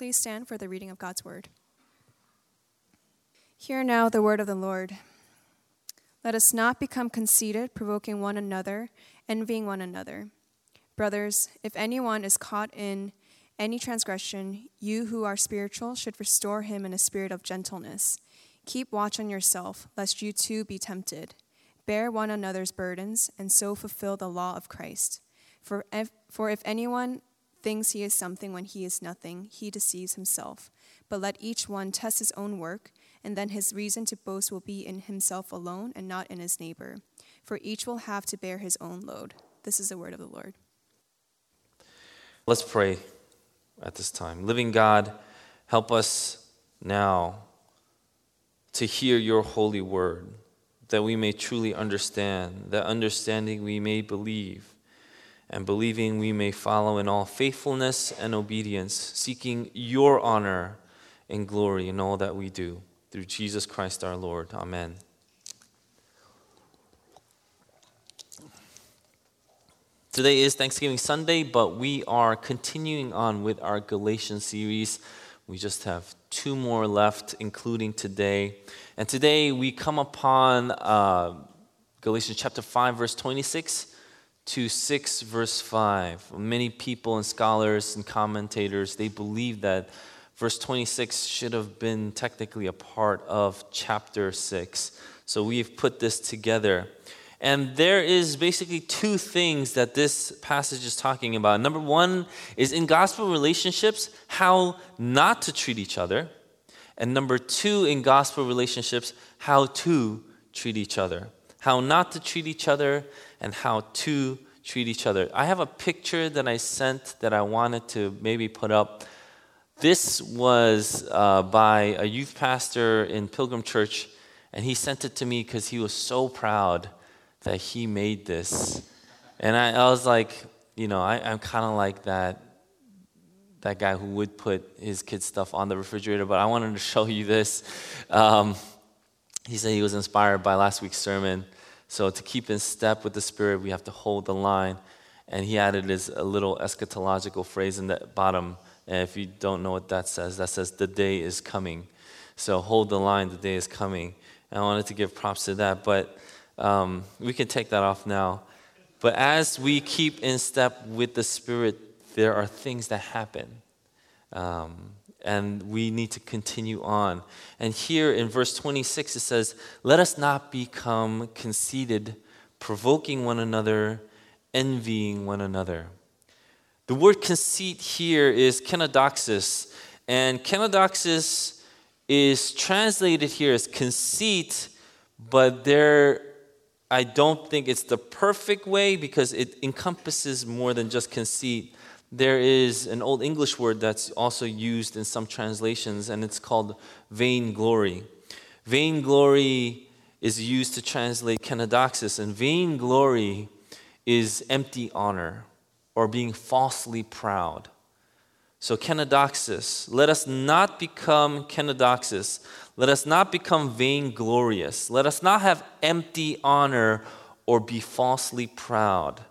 Please stand for the reading of God's word. Hear now the word of the Lord. Let us not become conceited, provoking one another, envying one another. Brothers, if anyone is caught in any transgression, you who are spiritual should restore him in a spirit of gentleness. Keep watch on yourself, lest you too be tempted. Bear one another's burdens, and so fulfill the law of Christ. For if, for if anyone thinks he is something when he is nothing, he deceives himself. But let each one test his own work, and then his reason to boast will be in himself alone and not in his neighbor. For each will have to bear his own load. This is the word of the Lord. Let's pray at this time. Living God, help us now to hear your holy word, that we may truly understand, that understanding we may believe and believing we may follow in all faithfulness and obedience, seeking your honor and glory in all that we do. Through Jesus Christ our Lord. Amen. Today is Thanksgiving Sunday, but we are continuing on with our Galatians series. We just have two more left, including today. And today we come upon uh, Galatians chapter 5, verse 26 to 6 verse 5 many people and scholars and commentators they believe that verse 26 should have been technically a part of chapter 6 so we've put this together. And there is basically two things that this passage is talking about. Number one is in gospel relationships how not to treat each other. And number two in gospel relationships how to treat each other. How not to treat each other and how to treat each other. I have a picture that I sent that I wanted to maybe put up. This was uh, by a youth pastor in Pilgrim Church, and he sent it to me because he was so proud that he made this. And I, I was like, you know, I, I'm kind of like that that guy who would put his kids' stuff on the refrigerator, but I wanted to show you this. Um, he said he was inspired by last week's sermon. So to keep in step with the Spirit, we have to hold the line. And he added this a little eschatological phrase in the bottom. And if you don't know what that says, that says, the day is coming. So hold the line, the day is coming. And I wanted to give props to that, but um, we can take that off now. But as we keep in step with the Spirit, there are things that happen. Um, and we need to continue on. And here in verse 26, it says, Let us not become conceited, provoking one another, envying one another. The word conceit here is kenodoxis, and kenodoxis is translated here as conceit, but there I don't think it's the perfect way because it encompasses more than just conceit there is an Old English word that's also used in some translations, and it's called vainglory. Vainglory is used to translate kenodoxis, and vainglory is empty honor or being falsely proud. So, kenodoxis, let us not become kenodoxis. Let us not become vainglorious. Let us not have empty honor or be falsely proud.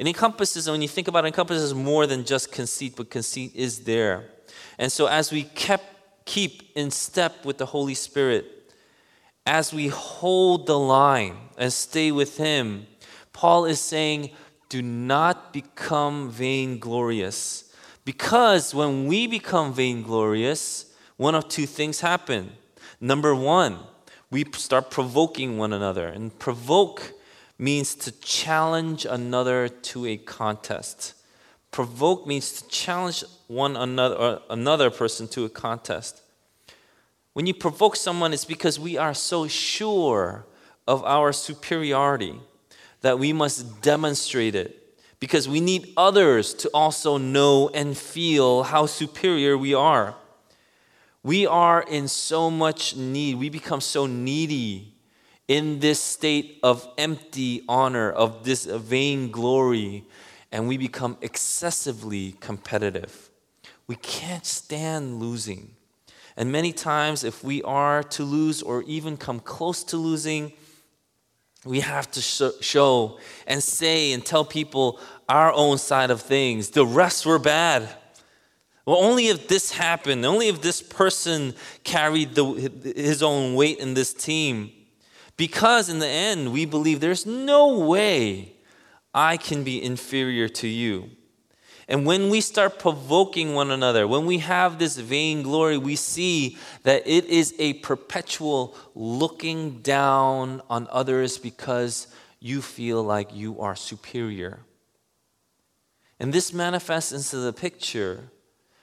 It encompasses, when you think about it, encompasses more than just conceit, but conceit is there. And so as we kept, keep in step with the Holy Spirit, as we hold the line and stay with Him, Paul is saying, do not become vainglorious. Because when we become vainglorious, one of two things happen. Number one, we start provoking one another. And provoke means to challenge another to a contest. Provoke means to challenge one another another person to a contest. When you provoke someone, it's because we are so sure of our superiority that we must demonstrate it. Because we need others to also know and feel how superior we are. We are in so much need. We become so needy in this state of empty honor, of this vain glory, and we become excessively competitive. We can't stand losing. And many times, if we are to lose or even come close to losing, we have to show and say and tell people our own side of things. The rest were bad. Well, only if this happened, only if this person carried the, his own weight in this team. Because in the end, we believe there's no way I can be inferior to you. And when we start provoking one another, when we have this vainglory, we see that it is a perpetual looking down on others because you feel like you are superior. And this manifests into the picture.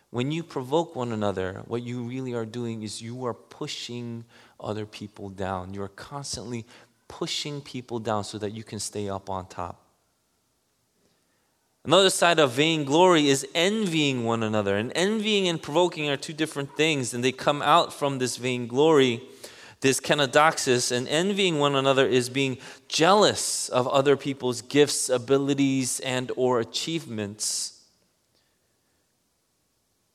When you provoke one another, what you really are doing is you are pushing other people down. You are constantly pushing people down so that you can stay up on top. Another side of vainglory is envying one another. And envying and provoking are two different things, and they come out from this vainglory, this kenodoxis. And envying one another is being jealous of other people's gifts, abilities, and or achievements.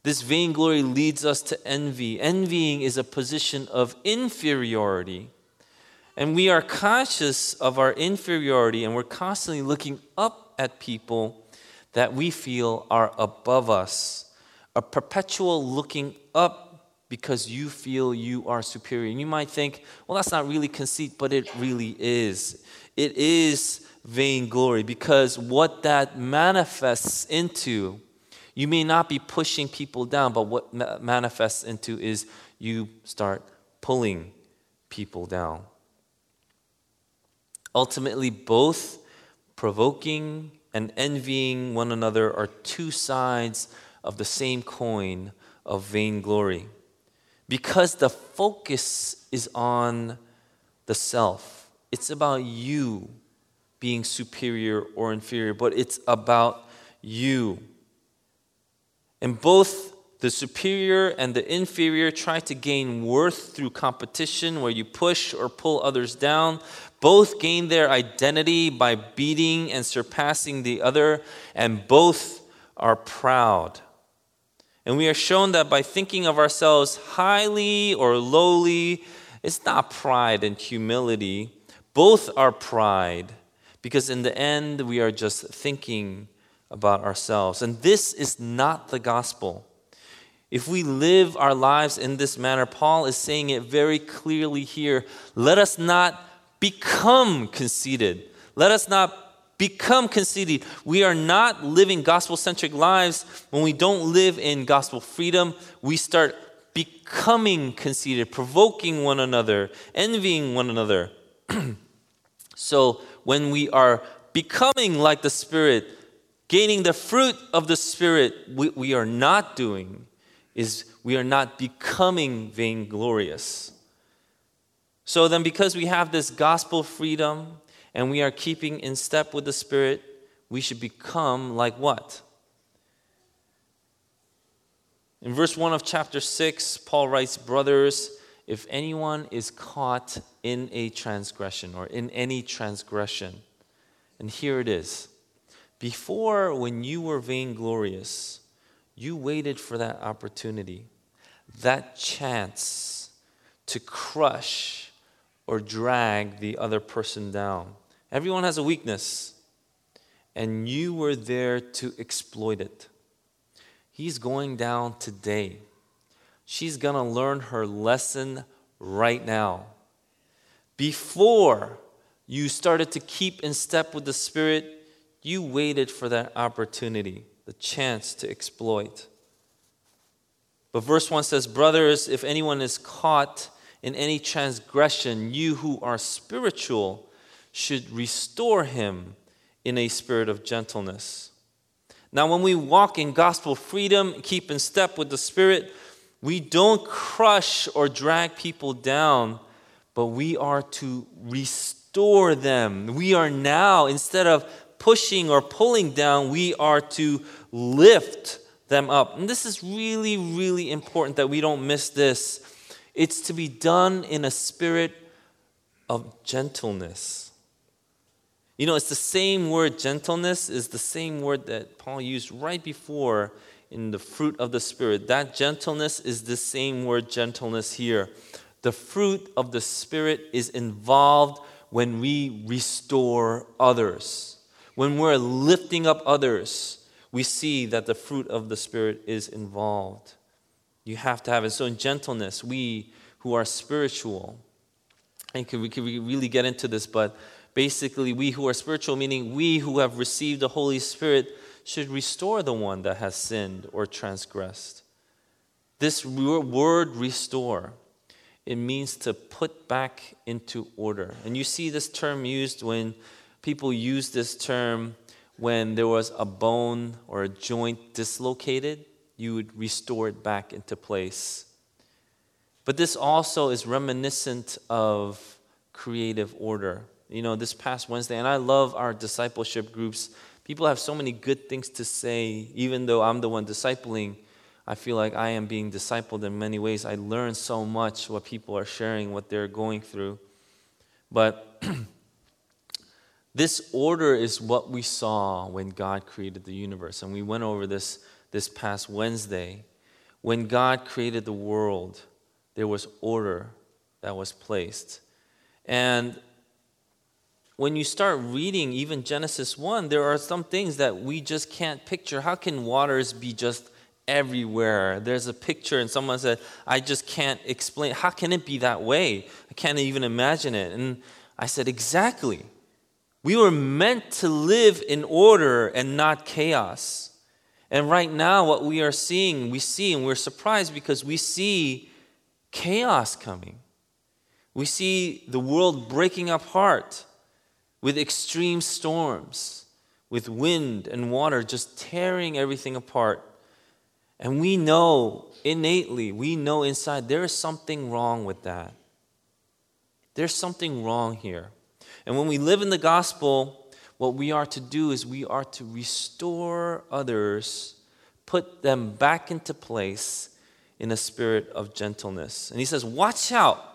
This vainglory leads us to envy. Envying is a position of inferiority. And we are conscious of our inferiority, and we're constantly looking up at people that we feel are above us, a perpetual looking up because you feel you are superior. And you might think, well, that's not really conceit, but it really is. It is vainglory because what that manifests into, you may not be pushing people down, but what manifests into is you start pulling people down. Ultimately, both provoking and envying one another are two sides of the same coin of vainglory. Because the focus is on the self, it's about you being superior or inferior, but it's about you. And both the superior and the inferior try to gain worth through competition, where you push or pull others down. Both gain their identity by beating and surpassing the other, and both are proud. And we are shown that by thinking of ourselves highly or lowly, it's not pride and humility. Both are pride, because in the end, we are just thinking about ourselves. And this is not the gospel. If we live our lives in this manner, Paul is saying it very clearly here. Let us not become conceited. Let us not become conceited. We are not living gospel centric lives when we don't live in gospel freedom. We start becoming conceited, provoking one another, envying one another. so when we are becoming like the Spirit, gaining the fruit of the Spirit, we, we are not doing is we are not becoming vainglorious. So then, because we have this gospel freedom and we are keeping in step with the Spirit, we should become like what? In verse 1 of chapter 6, Paul writes, Brothers, if anyone is caught in a transgression or in any transgression, and here it is. Before, when you were vainglorious, you waited for that opportunity, that chance to crush or drag the other person down. Everyone has a weakness, and you were there to exploit it. He's going down today. She's going to learn her lesson right now. Before you started to keep in step with the Spirit, you waited for that opportunity, the chance to exploit. But verse 1 says, Brothers, if anyone is caught in any transgression, you who are spiritual should restore him in a spirit of gentleness. Now, when we walk in gospel freedom, keep in step with the Spirit, we don't crush or drag people down, but we are to restore them. We are now, instead of pushing or pulling down, we are to lift them up. And this is really, really important that we don't miss this. It's to be done in a spirit of gentleness. You know, it's the same word, gentleness is the same word that Paul used right before in the fruit of the Spirit. That gentleness is the same word, gentleness, here. The fruit of the Spirit is involved when we restore others, when we're lifting up others, we see that the fruit of the Spirit is involved. You have to have it. So, in gentleness, we who are spiritual, and we could really get into this, but basically, we who are spiritual, meaning we who have received the Holy Spirit, should restore the one that has sinned or transgressed. This word restore, it means to put back into order. And you see this term used when people use this term when there was a bone or a joint dislocated, you would restore it back into place. But this also is reminiscent of creative order. You know, this past Wednesday, and I love our discipleship groups. People have so many good things to say, even though I'm the one discipling. I feel like I am being discipled in many ways. I learn so much what people are sharing, what they're going through. But This order is what we saw when God created the universe. And we went over this this past Wednesday. When God created the world, there was order that was placed. And when you start reading even Genesis 1, there are some things that we just can't picture. How can waters be just everywhere? There's a picture, and someone said, I just can't explain. How can it be that way? I can't even imagine it. And I said, Exactly. We were meant to live in order and not chaos. And right now, what we are seeing, we see, and we're surprised because we see chaos coming. We see the world breaking apart with extreme storms, with wind and water just tearing everything apart. And we know innately, we know inside there is something wrong with that. There's something wrong here. And when we live in the gospel, what we are to do is we are to restore others, put them back into place in a spirit of gentleness. And he says, Watch out.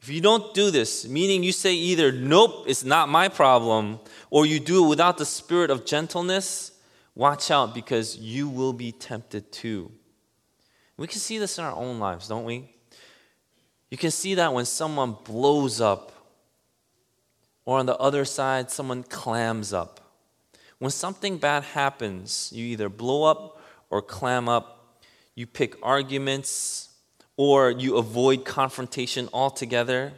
If you don't do this, meaning you say either, Nope, it's not my problem, or you do it without the spirit of gentleness, watch out because you will be tempted too. We can see this in our own lives, don't we? You can see that when someone blows up or on the other side, someone clams up. When something bad happens, you either blow up or clam up. You pick arguments or you avoid confrontation altogether.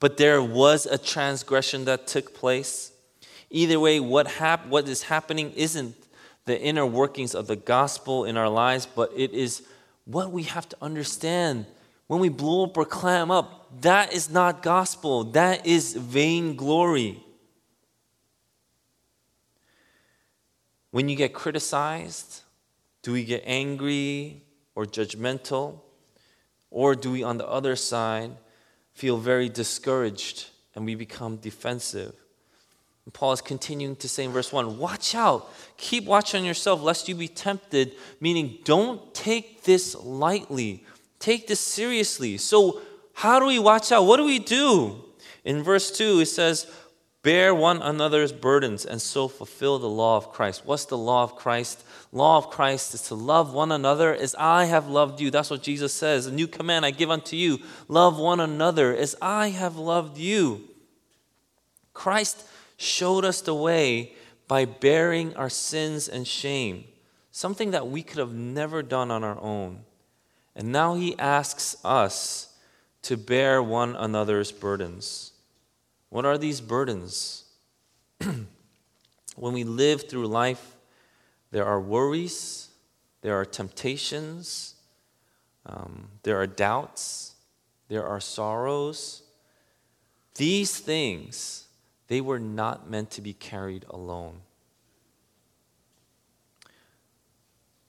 But there was a transgression that took place. Either way, what, hap- what is happening isn't the inner workings of the gospel in our lives, but it is what we have to understand when we blow up or clam up, that is not gospel. That is vainglory. When you get criticized, do we get angry or judgmental? Or do we, on the other side, feel very discouraged and we become defensive? And Paul is continuing to say in verse 1 Watch out, keep watch on yourself, lest you be tempted, meaning don't take this lightly take this seriously. So, how do we watch out? What do we do? In verse 2, it says, Bear one another's burdens and so fulfill the law of Christ. What's the law of Christ? Law of Christ is to love one another as I have loved you. That's what Jesus says. A new command I give unto you love one another as I have loved you. Christ showed us the way by bearing our sins and shame, something that we could have never done on our own. And now he asks us to bear one another's burdens. What are these burdens? when we live through life, there are worries, there are temptations, um, there are doubts, there are sorrows. These things, they were not meant to be carried alone.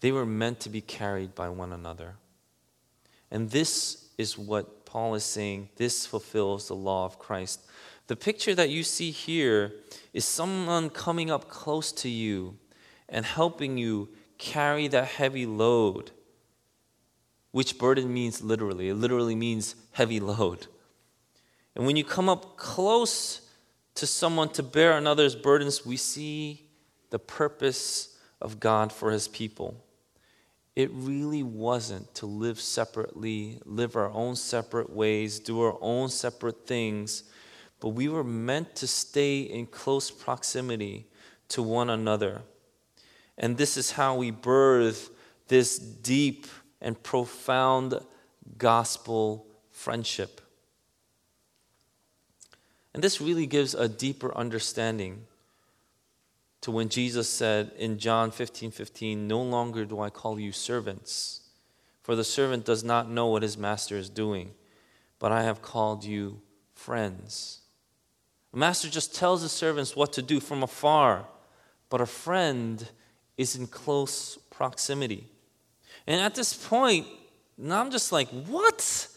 They were meant to be carried by one another. And this is what Paul is saying. This fulfills the law of Christ. The picture that you see here is someone coming up close to you and helping you carry that heavy load, which burden means literally. It literally means heavy load. And when you come up close to someone to bear another's burdens, we see the purpose of God for his people. It really wasn't to live separately, live our own separate ways, do our own separate things, but we were meant to stay in close proximity to one another. And this is how we birth this deep and profound gospel friendship. And this really gives a deeper understanding to when Jesus said in John 15 15, No longer do I call you servants, for the servant does not know what his master is doing, but I have called you friends. The master just tells the servants what to do from afar, but a friend is in close proximity. And at this point, now I'm just like, what?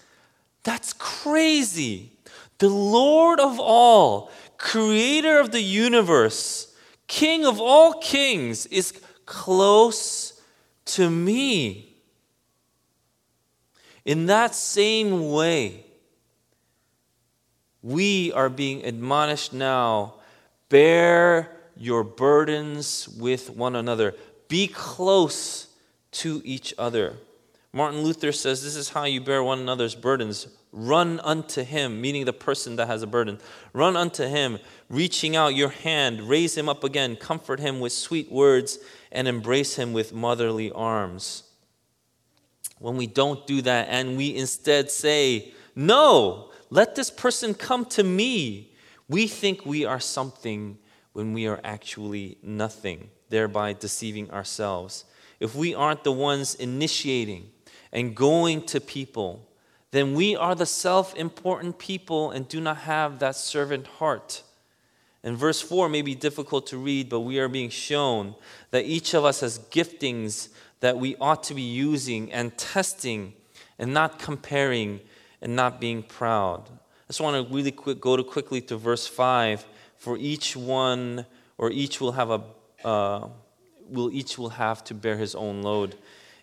That's crazy. The Lord of all, creator of the universe, king of all kings, is close to me. In that same way, we are being admonished now bear your burdens with one another, be close to each other. Martin Luther says this is how you bear one another's burdens. Run unto him, meaning the person that has a burden. Run unto him, reaching out your hand, raise him up again, comfort him with sweet words, and embrace him with motherly arms. When we don't do that and we instead say, No, let this person come to me, we think we are something when we are actually nothing, thereby deceiving ourselves. If we aren't the ones initiating and going to people, then we are the self important people and do not have that servant heart. And verse 4 may be difficult to read, but we are being shown that each of us has giftings that we ought to be using and testing and not comparing and not being proud. I just want to really quick go to quickly to verse 5. For each one or each will have a uh, will each will have to bear his own load.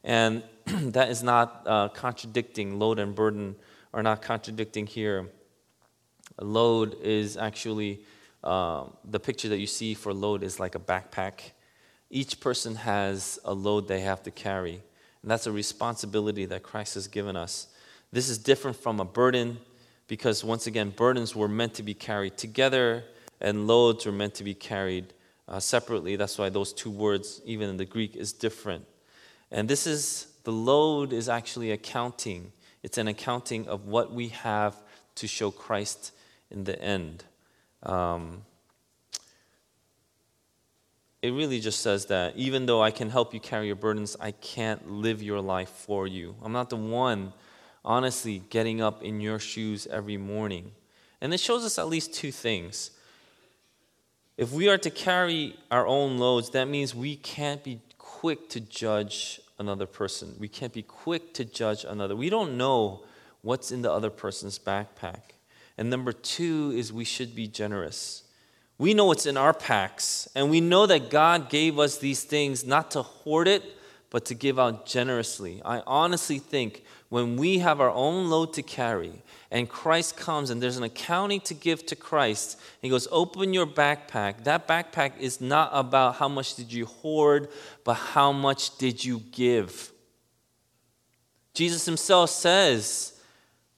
And that is not uh, contradicting. Load and burden are not contradicting here. A load is actually uh, the picture that you see for load is like a backpack. Each person has a load they have to carry, and that's a responsibility that Christ has given us. This is different from a burden because, once again, burdens were meant to be carried together, and loads were meant to be carried uh, separately. That's why those two words, even in the Greek, is different. And this is the load is actually accounting. It's an accounting of what we have to show Christ in the end. Um, it really just says that even though I can help you carry your burdens, I can't live your life for you. I'm not the one, honestly, getting up in your shoes every morning. And it shows us at least two things. If we are to carry our own loads, that means we can't be quick to judge another person. We can't be quick to judge another. We don't know what's in the other person's backpack. And number two is we should be generous. We know what's in our packs, and we know that God gave us these things not to hoard it, but to give out generously. I honestly think when we have our own load to carry, and Christ comes and there's an accounting to give to Christ. He goes, Open your backpack. That backpack is not about how much did you hoard, but how much did you give. Jesus himself says,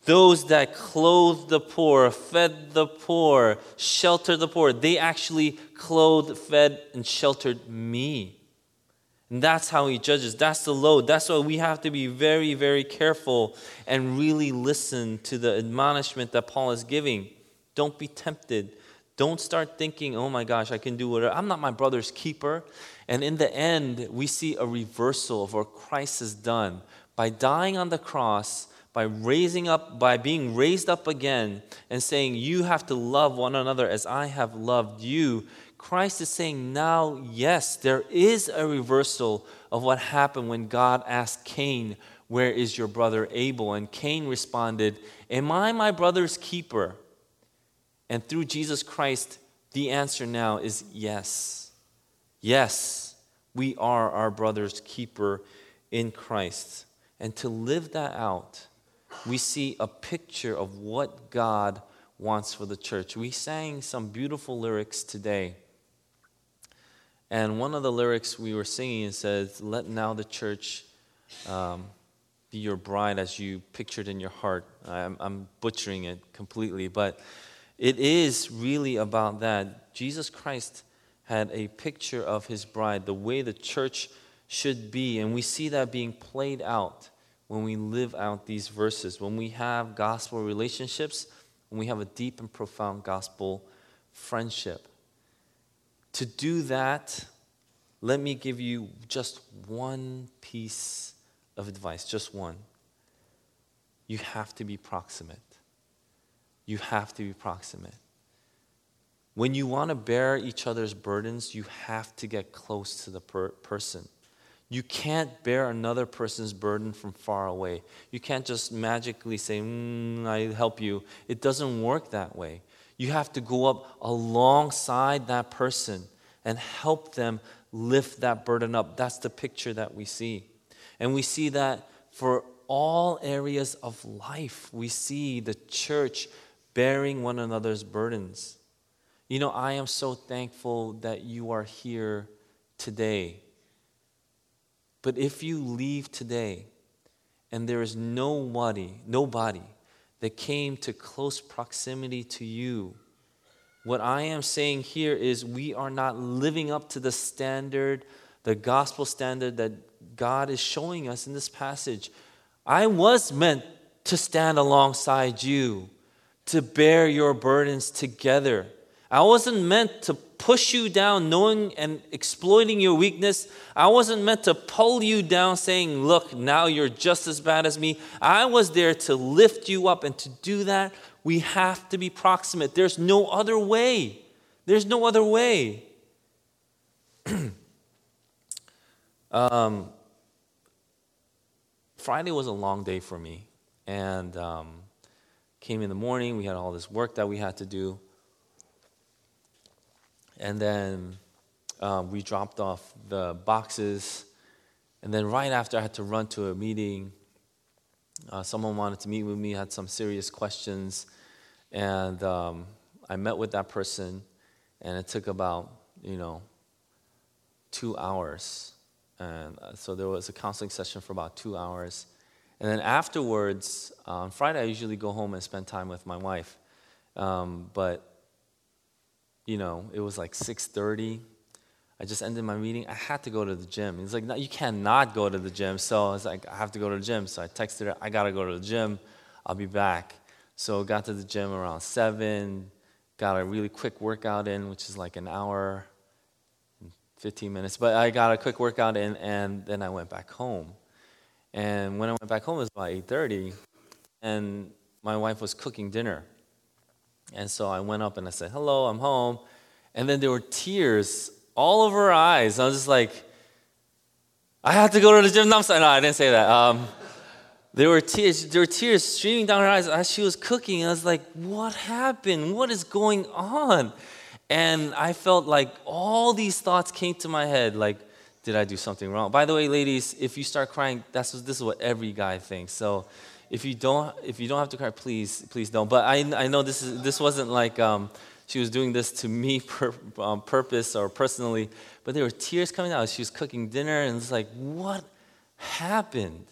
those that clothed the poor, fed the poor, sheltered the poor, they actually clothed, fed, and sheltered me. And that's how he judges. That's the load. That's why we have to be very, very careful and really listen to the admonishment that Paul is giving. Don't be tempted. Don't start thinking, oh my gosh, I can do whatever. I'm not my brother's keeper. And in the end, we see a reversal of what Christ has done. By dying on the cross, by raising up, by being raised up again, and saying, You have to love one another as I have loved you, Christ is saying now, yes, there is a reversal of what happened when God asked Cain, Where is your brother Abel? And Cain responded, Am I my brother's keeper? And through Jesus Christ, the answer now is yes. Yes, we are our brother's keeper in Christ. And to live that out, we see a picture of what God wants for the church. We sang some beautiful lyrics today and one of the lyrics we were singing says, Let now the church um, be your bride as you pictured in your heart. I'm, I'm butchering it completely, but it is really about that. Jesus Christ had a picture of his bride, the way the church should be. And we see that being played out when we live out these verses, when we have gospel relationships, when we have a deep and profound gospel friendship. To do that, let me give you just one piece of advice, just one. You have to be proximate. You have to be proximate. When you want to bear each other's burdens, you have to get close to the per- person. You can't bear another person's burden from far away. You can't just magically say, mm, I help you. It doesn't work that way. You have to go up alongside that person and help them lift that burden up. That's the picture that we see. And we see that for all areas of life. We see the church bearing one another's burdens. You know, I am so thankful that you are here today. But if you leave today and there is nobody, nobody that came to close proximity to you, what I am saying here is we are not living up to the standard, the gospel standard that God is showing us in this passage. I was meant to stand alongside you, to bear your burdens together. I wasn't meant to push you down, knowing and exploiting your weakness. I wasn't meant to pull you down, saying, Look, now you're just as bad as me. I was there to lift you up, and to do that, we have to be proximate. There's no other way. There's no other way. um, Friday was a long day for me, and um, came in the morning. We had all this work that we had to do. And then um, we dropped off the boxes. And then right after, I had to run to a meeting. Uh, someone wanted to meet with me, had some serious questions. And um, I met with that person, and it took about, you know, two hours. And uh, so there was a counseling session for about two hours. And then afterwards, uh, on Friday, I usually go home and spend time with my wife. Um, but you know, it was like 6:30. I just ended my meeting. I had to go to the gym. He's like, no, you cannot go to the gym. So I was like, I have to go to the gym. So I texted her, I gotta go to the gym. I'll be back. So got to the gym around seven. Got a really quick workout in, which is like an hour, 15 minutes. But I got a quick workout in, and then I went back home. And when I went back home, it was about 8:30, and my wife was cooking dinner. And so I went up and I said, Hello, I'm home. And then there were tears all over her eyes. I was just like, I have to go to the gym. No, I'm sorry. No, I didn't say that. Um, there were tears. There were tears streaming down her eyes as she was cooking. I was like, "What happened? What is going on?" And I felt like all these thoughts came to my head. Like, did I do something wrong? By the way, ladies, if you start crying, that's this is what every guy thinks. So if you don't if you don't have to cry, please please don't. But I I know this is this wasn't like um, she was doing this to me per, um, purpose or personally, but there were tears coming out. She was cooking dinner, and it's like, what happened?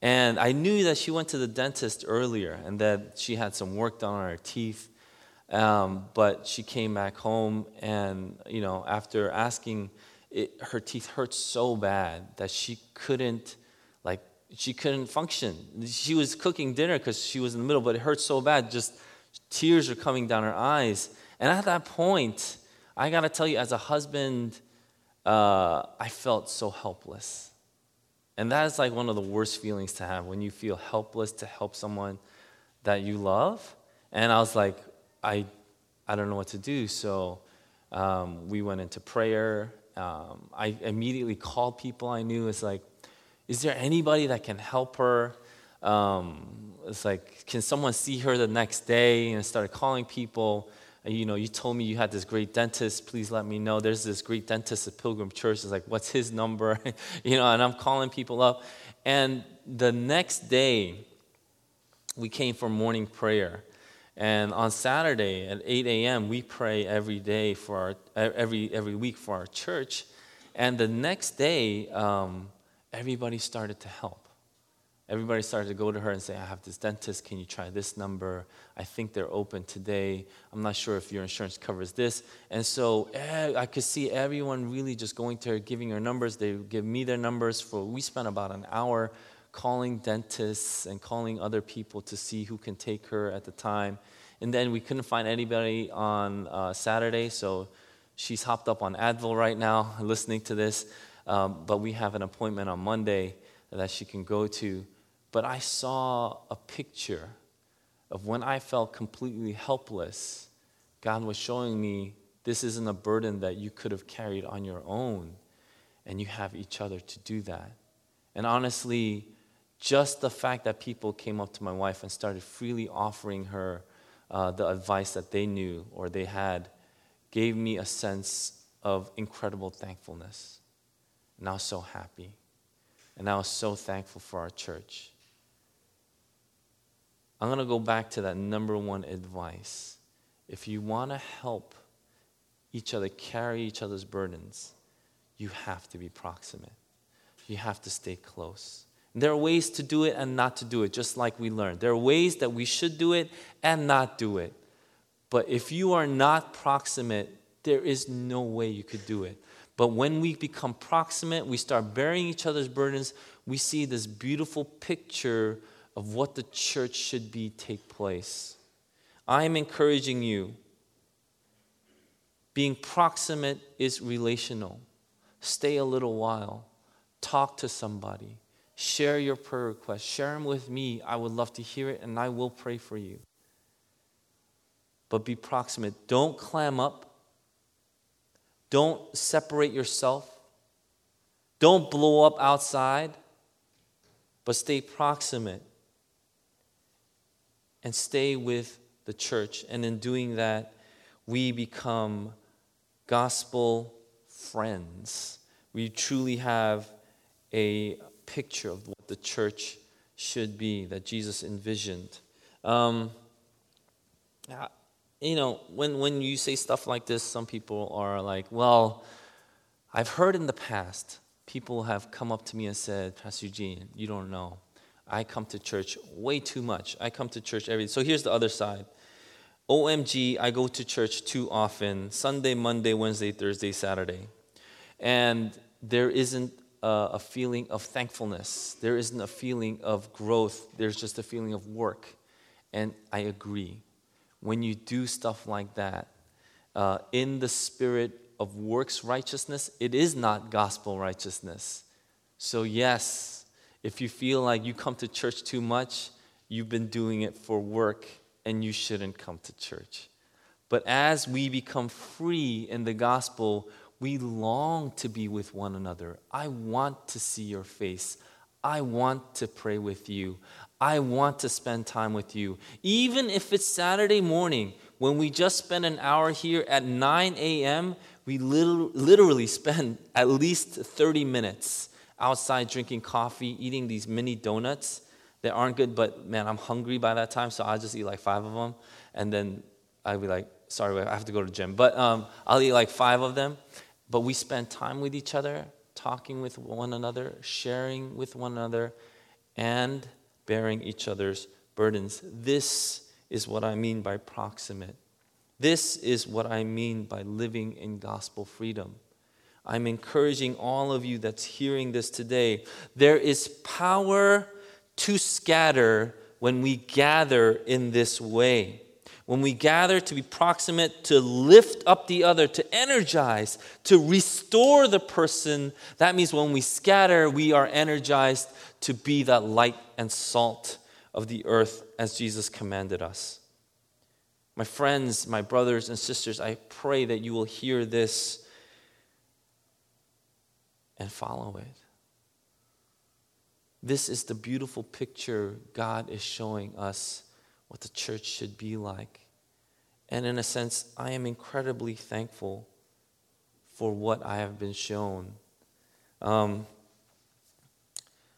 And I knew that she went to the dentist earlier, and that she had some work done on her teeth. Um, but she came back home, and you know, after asking, it, her teeth hurt so bad that she couldn't like she couldn't function. She was cooking dinner because she was in the middle, but it hurt so bad, just tears are coming down her eyes. And at that point, I gotta tell you, as a husband, uh, I felt so helpless. And that is like one of the worst feelings to have when you feel helpless to help someone that you love. And I was like, I, I don't know what to do. So um, we went into prayer. Um, I immediately called people I knew. It's like, is there anybody that can help her? Um, it's like, can someone see her the next day? And I started calling people. And, you know, you told me you had this great dentist. Please let me know. There's this great dentist at Pilgrim Church. It's like, what's his number? you know, and I'm calling people up. And the next day, we came for morning prayer. And on Saturday at 8 a.m., we pray every day for our, every, every week for our church. And the next day, um, everybody started to help. everybody started to go to her and say, I have this dentist. Can you try this number? I think they're open today. I'm not sure if your insurance covers this. And so eh, I could see everyone really just going to her, giving her numbers. They give me their numbers. For we spent about an hour calling dentists and calling other people to see who can take her at the time. And then we couldn't find anybody on uh, Saturday, so she's hopped up on Advil right now, listening to this. Um, but we have an appointment on Monday that she can go to. But I saw a picture of when I felt completely helpless. God was showing me this isn't a burden that you could have carried on your own, and you have each other to do that. And honestly, just the fact that people came up to my wife and started freely offering her uh, the advice that they knew or they had gave me a sense of incredible thankfulness. And I was so happy. And I was so thankful for our church. I'm going to go back to that number one advice. If you want to help each other carry each other's burdens, you have to be proximate. You have to stay close. There are ways to do it and not to do it, just like we learned. There are ways that we should do it and not do it. But if you are not proximate, there is no way you could do it. But when we become proximate, we start bearing each other's burdens, we see this beautiful picture of what the church should be take place. I am encouraging you. Being proximate is relational. Stay a little while, talk to somebody Share your prayer requests. Share them with me. I would love to hear it, and I will pray for you. But be proximate. Don't clam up. Don't separate yourself. Don't blow up outside, but stay proximate and stay with the church. And in doing that, we become gospel friends. We truly have a picture of what the church should be that Jesus envisioned. Um, you know, when, when you say stuff like this, some people are like, well, I've heard in the past, people have come up to me and said, Pastor Eugene, you don't know. I come to church way too much. I come to church every So here's the other side. OMG, I go to church too often Sunday, Monday, Wednesday, Thursday, Saturday. And there isn't a, a feeling of thankfulness. There isn't a feeling of growth. There's just a feeling of work. And I agree. When you do stuff like that, uh, in the spirit of works righteousness, it is not gospel righteousness. So, yes, if you feel like you come to church too much, you've been doing it for work and you shouldn't come to church. But as we become free in the gospel, we long to be with one another. I want to see your face. I want to pray with you. I want to spend time with you. Even if it's Saturday morning, when we just spend an hour here at 9 a.m., we literally spend at least 30 minutes outside drinking coffee, eating these mini donuts that aren't good, but man, I'm hungry by that time, so I'll just eat like five of them. And then I'll be like, sorry, I have to go to the gym. But um, I'll eat like five of them. But we spend time with each other, talking with one another, sharing with one another, and bearing each other's burdens. This is what I mean by proximate. This is what I mean by living in gospel freedom. I'm encouraging all of you that's hearing this today. There is power to scatter when we gather in this way. When we gather to be proximate, to lift up the other, to energize, to restore the person, that means when we scatter, we are energized to be that light and salt of the earth as Jesus commanded us. My friends, my brothers and sisters, I pray that you will hear this and follow it. This is the beautiful picture God is showing us what the church should be like. And in a sense, I am incredibly thankful for what I have been shown. Um,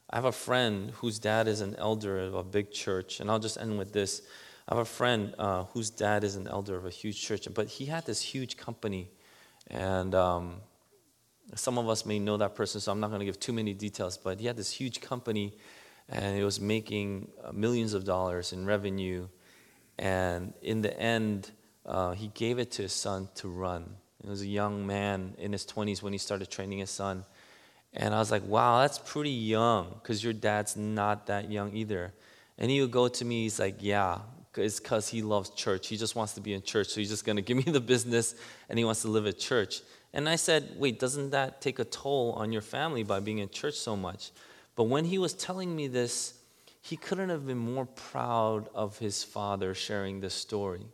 I have a friend whose dad is an elder of a big church, and I'll just end with this. I have a friend uh, whose dad is an elder of a huge church, but he had this huge company, and um, some of us may know that person, so I'm not going to give too many details, but he had this huge company and it was making uh, millions of dollars in revenue. And in the end, uh, he gave it to his son to run. He was a young man in his 20s when he started training his son. And I was like, wow, that's pretty young because your dad's not that young either. And he would go to me, he's like, yeah, it's because he loves church. He just wants to be in church. So he's just going to give me the business and he wants to live at church. And I said, wait, doesn't that take a toll on your family by being in church so much? But when he was telling me this, he couldn't have been more proud of his father sharing this story.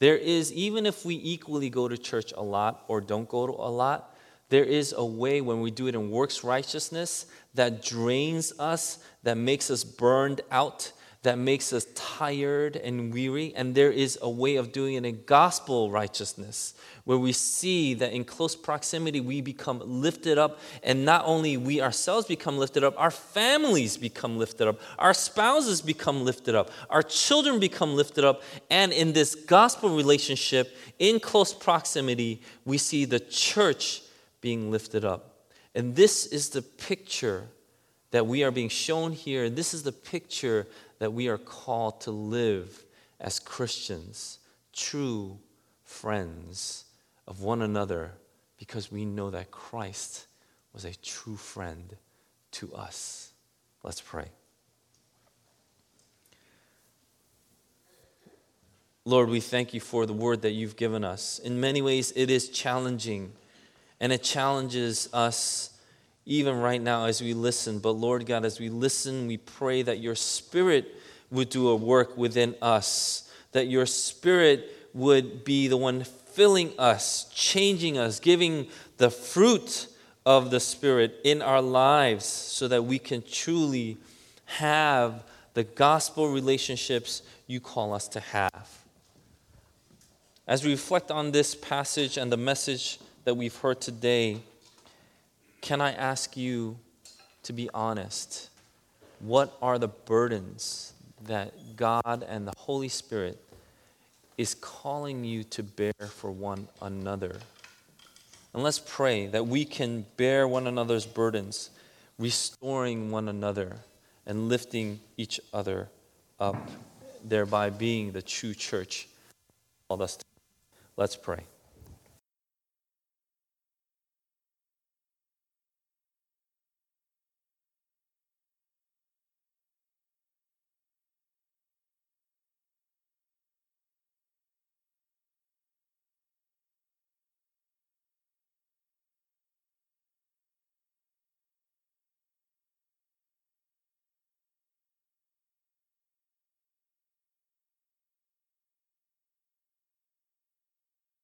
There is, even if we equally go to church a lot or don't go to a lot, there is a way when we do it in works righteousness that drains us, that makes us burned out, that makes us tired and weary. And there is a way of doing it in gospel righteousness where we see that in close proximity we become lifted up. And not only we ourselves become lifted up, our families become lifted up, our spouses become lifted up, our children become lifted up. And in this gospel relationship, in close proximity, we see the church being lifted up. And this is the picture that we are being shown here. This is the picture that we are called to live as Christians, true friends of one another, because we know that Christ was a true friend to us. Let's pray. Lord, we thank you for the word that you've given us. In many ways, it is challenging, and it challenges us even right now as we listen. But Lord God, as we listen, we pray that your Spirit would do a work within us, that your Spirit would be the one filling us, changing us, giving the fruit of the Spirit in our lives so that we can truly have the gospel relationships you call us to have. As we reflect on this passage and the message that we've heard today, can I ask you to be honest? What are the burdens that God and the Holy Spirit is calling you to bear for one another? And let's pray that we can bear one another's burdens, restoring one another and lifting each other up, thereby being the true church called us to. Let's pray.